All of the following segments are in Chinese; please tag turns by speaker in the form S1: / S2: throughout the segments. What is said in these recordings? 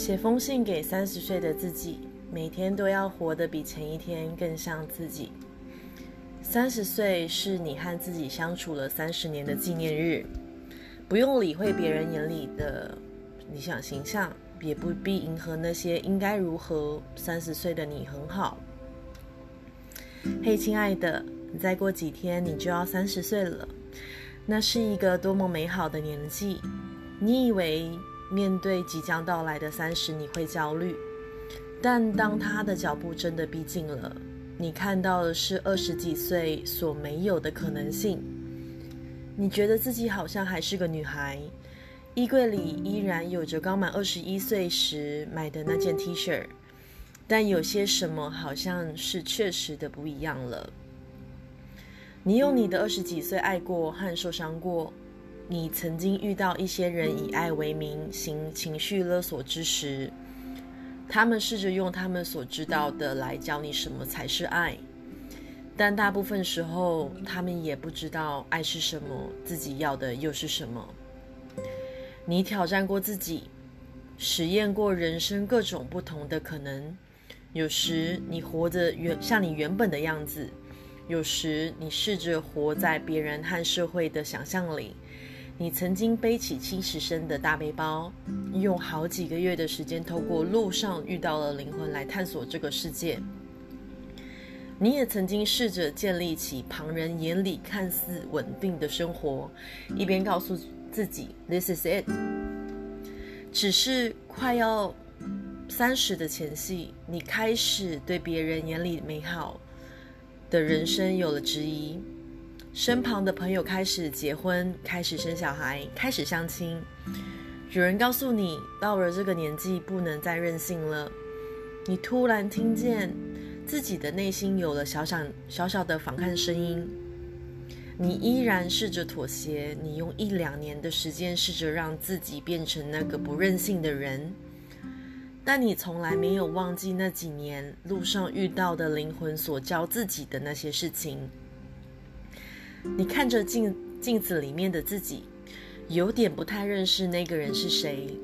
S1: 写封信给三十岁的自己，每天都要活得比前一天更像自己。三十岁是你和自己相处了三十年的纪念日，不用理会别人眼里的理想形象，也不必迎合那些应该如何。三十岁的你很好。嘿，亲爱的，再过几天你就要三十岁了，那是一个多么美好的年纪。你以为？面对即将到来的三十，你会焦虑，但当他的脚步真的逼近了，你看到的是二十几岁所没有的可能性。你觉得自己好像还是个女孩，衣柜里依然有着刚满二十一岁时买的那件 T 恤，但有些什么好像是确实的不一样了。你用你的二十几岁爱过和受伤过。你曾经遇到一些人以爱为名行情绪勒索之时，他们试着用他们所知道的来教你什么才是爱，但大部分时候他们也不知道爱是什么，自己要的又是什么。你挑战过自己，实验过人生各种不同的可能，有时你活着原像你原本的样子，有时你试着活在别人和社会的想象里。你曾经背起七十升的大背包，用好几个月的时间，透过路上遇到了灵魂来探索这个世界。你也曾经试着建立起旁人眼里看似稳定的生活，一边告诉自己 “This is it”。只是快要三十的前夕，你开始对别人眼里美好的人生有了质疑。身旁的朋友开始结婚，开始生小孩，开始相亲。有人告诉你，到了这个年纪不能再任性了。你突然听见自己的内心有了小小小小的反抗声音。你依然试着妥协，你用一两年的时间试着让自己变成那个不任性的人，但你从来没有忘记那几年路上遇到的灵魂所教自己的那些事情。你看着镜镜子里面的自己，有点不太认识那个人是谁。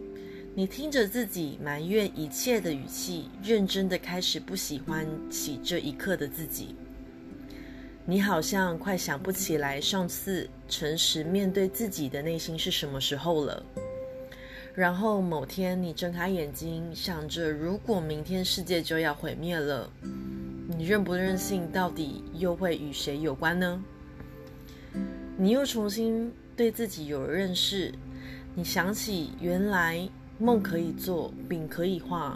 S1: 你听着自己埋怨一切的语气，认真的开始不喜欢起这一刻的自己。你好像快想不起来上次诚实面对自己的内心是什么时候了。然后某天你睁开眼睛，想着如果明天世界就要毁灭了，你认不任性到底又会与谁有关呢？你又重新对自己有了认识，你想起原来梦可以做，饼可以画，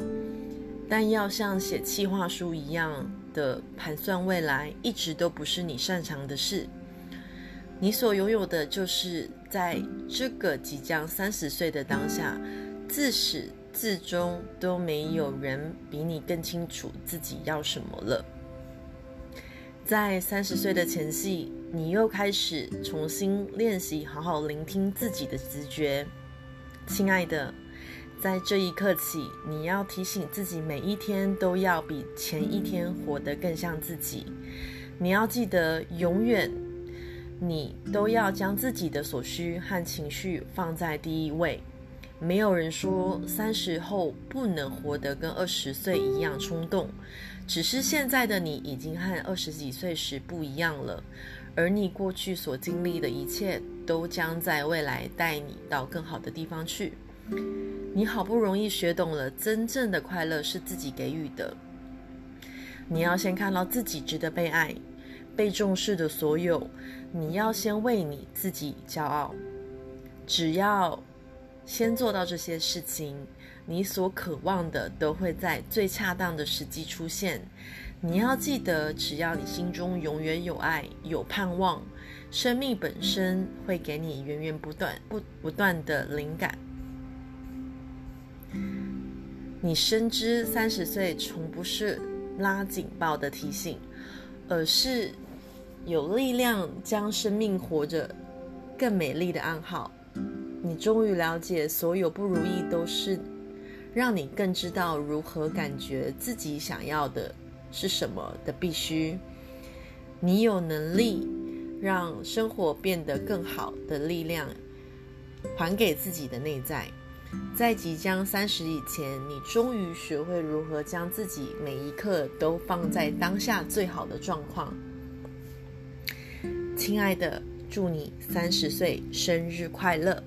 S1: 但要像写企划书一样的盘算未来，一直都不是你擅长的事。你所拥有的就是在这个即将三十岁的当下，自始至终都没有人比你更清楚自己要什么了。在三十岁的前夕。你又开始重新练习，好好聆听自己的直觉，亲爱的，在这一刻起，你要提醒自己，每一天都要比前一天活得更像自己。你要记得，永远你都要将自己的所需和情绪放在第一位。没有人说三十后不能活得跟二十岁一样冲动，只是现在的你已经和二十几岁时不一样了。而你过去所经历的一切，都将在未来带你到更好的地方去。你好不容易学懂了，真正的快乐是自己给予的。你要先看到自己值得被爱、被重视的所有。你要先为你自己骄傲。只要先做到这些事情，你所渴望的都会在最恰当的时机出现。你要记得，只要你心中永远有爱、有盼望，生命本身会给你源源不断、不不断的灵感。你深知三十岁从不是拉警报的提醒，而是有力量将生命活着更美丽的暗号。你终于了解，所有不如意都是让你更知道如何感觉自己想要的。是什么的必须？你有能力让生活变得更好的力量，还给自己的内在。在即将三十以前，你终于学会如何将自己每一刻都放在当下最好的状况。亲爱的，祝你三十岁生日快乐！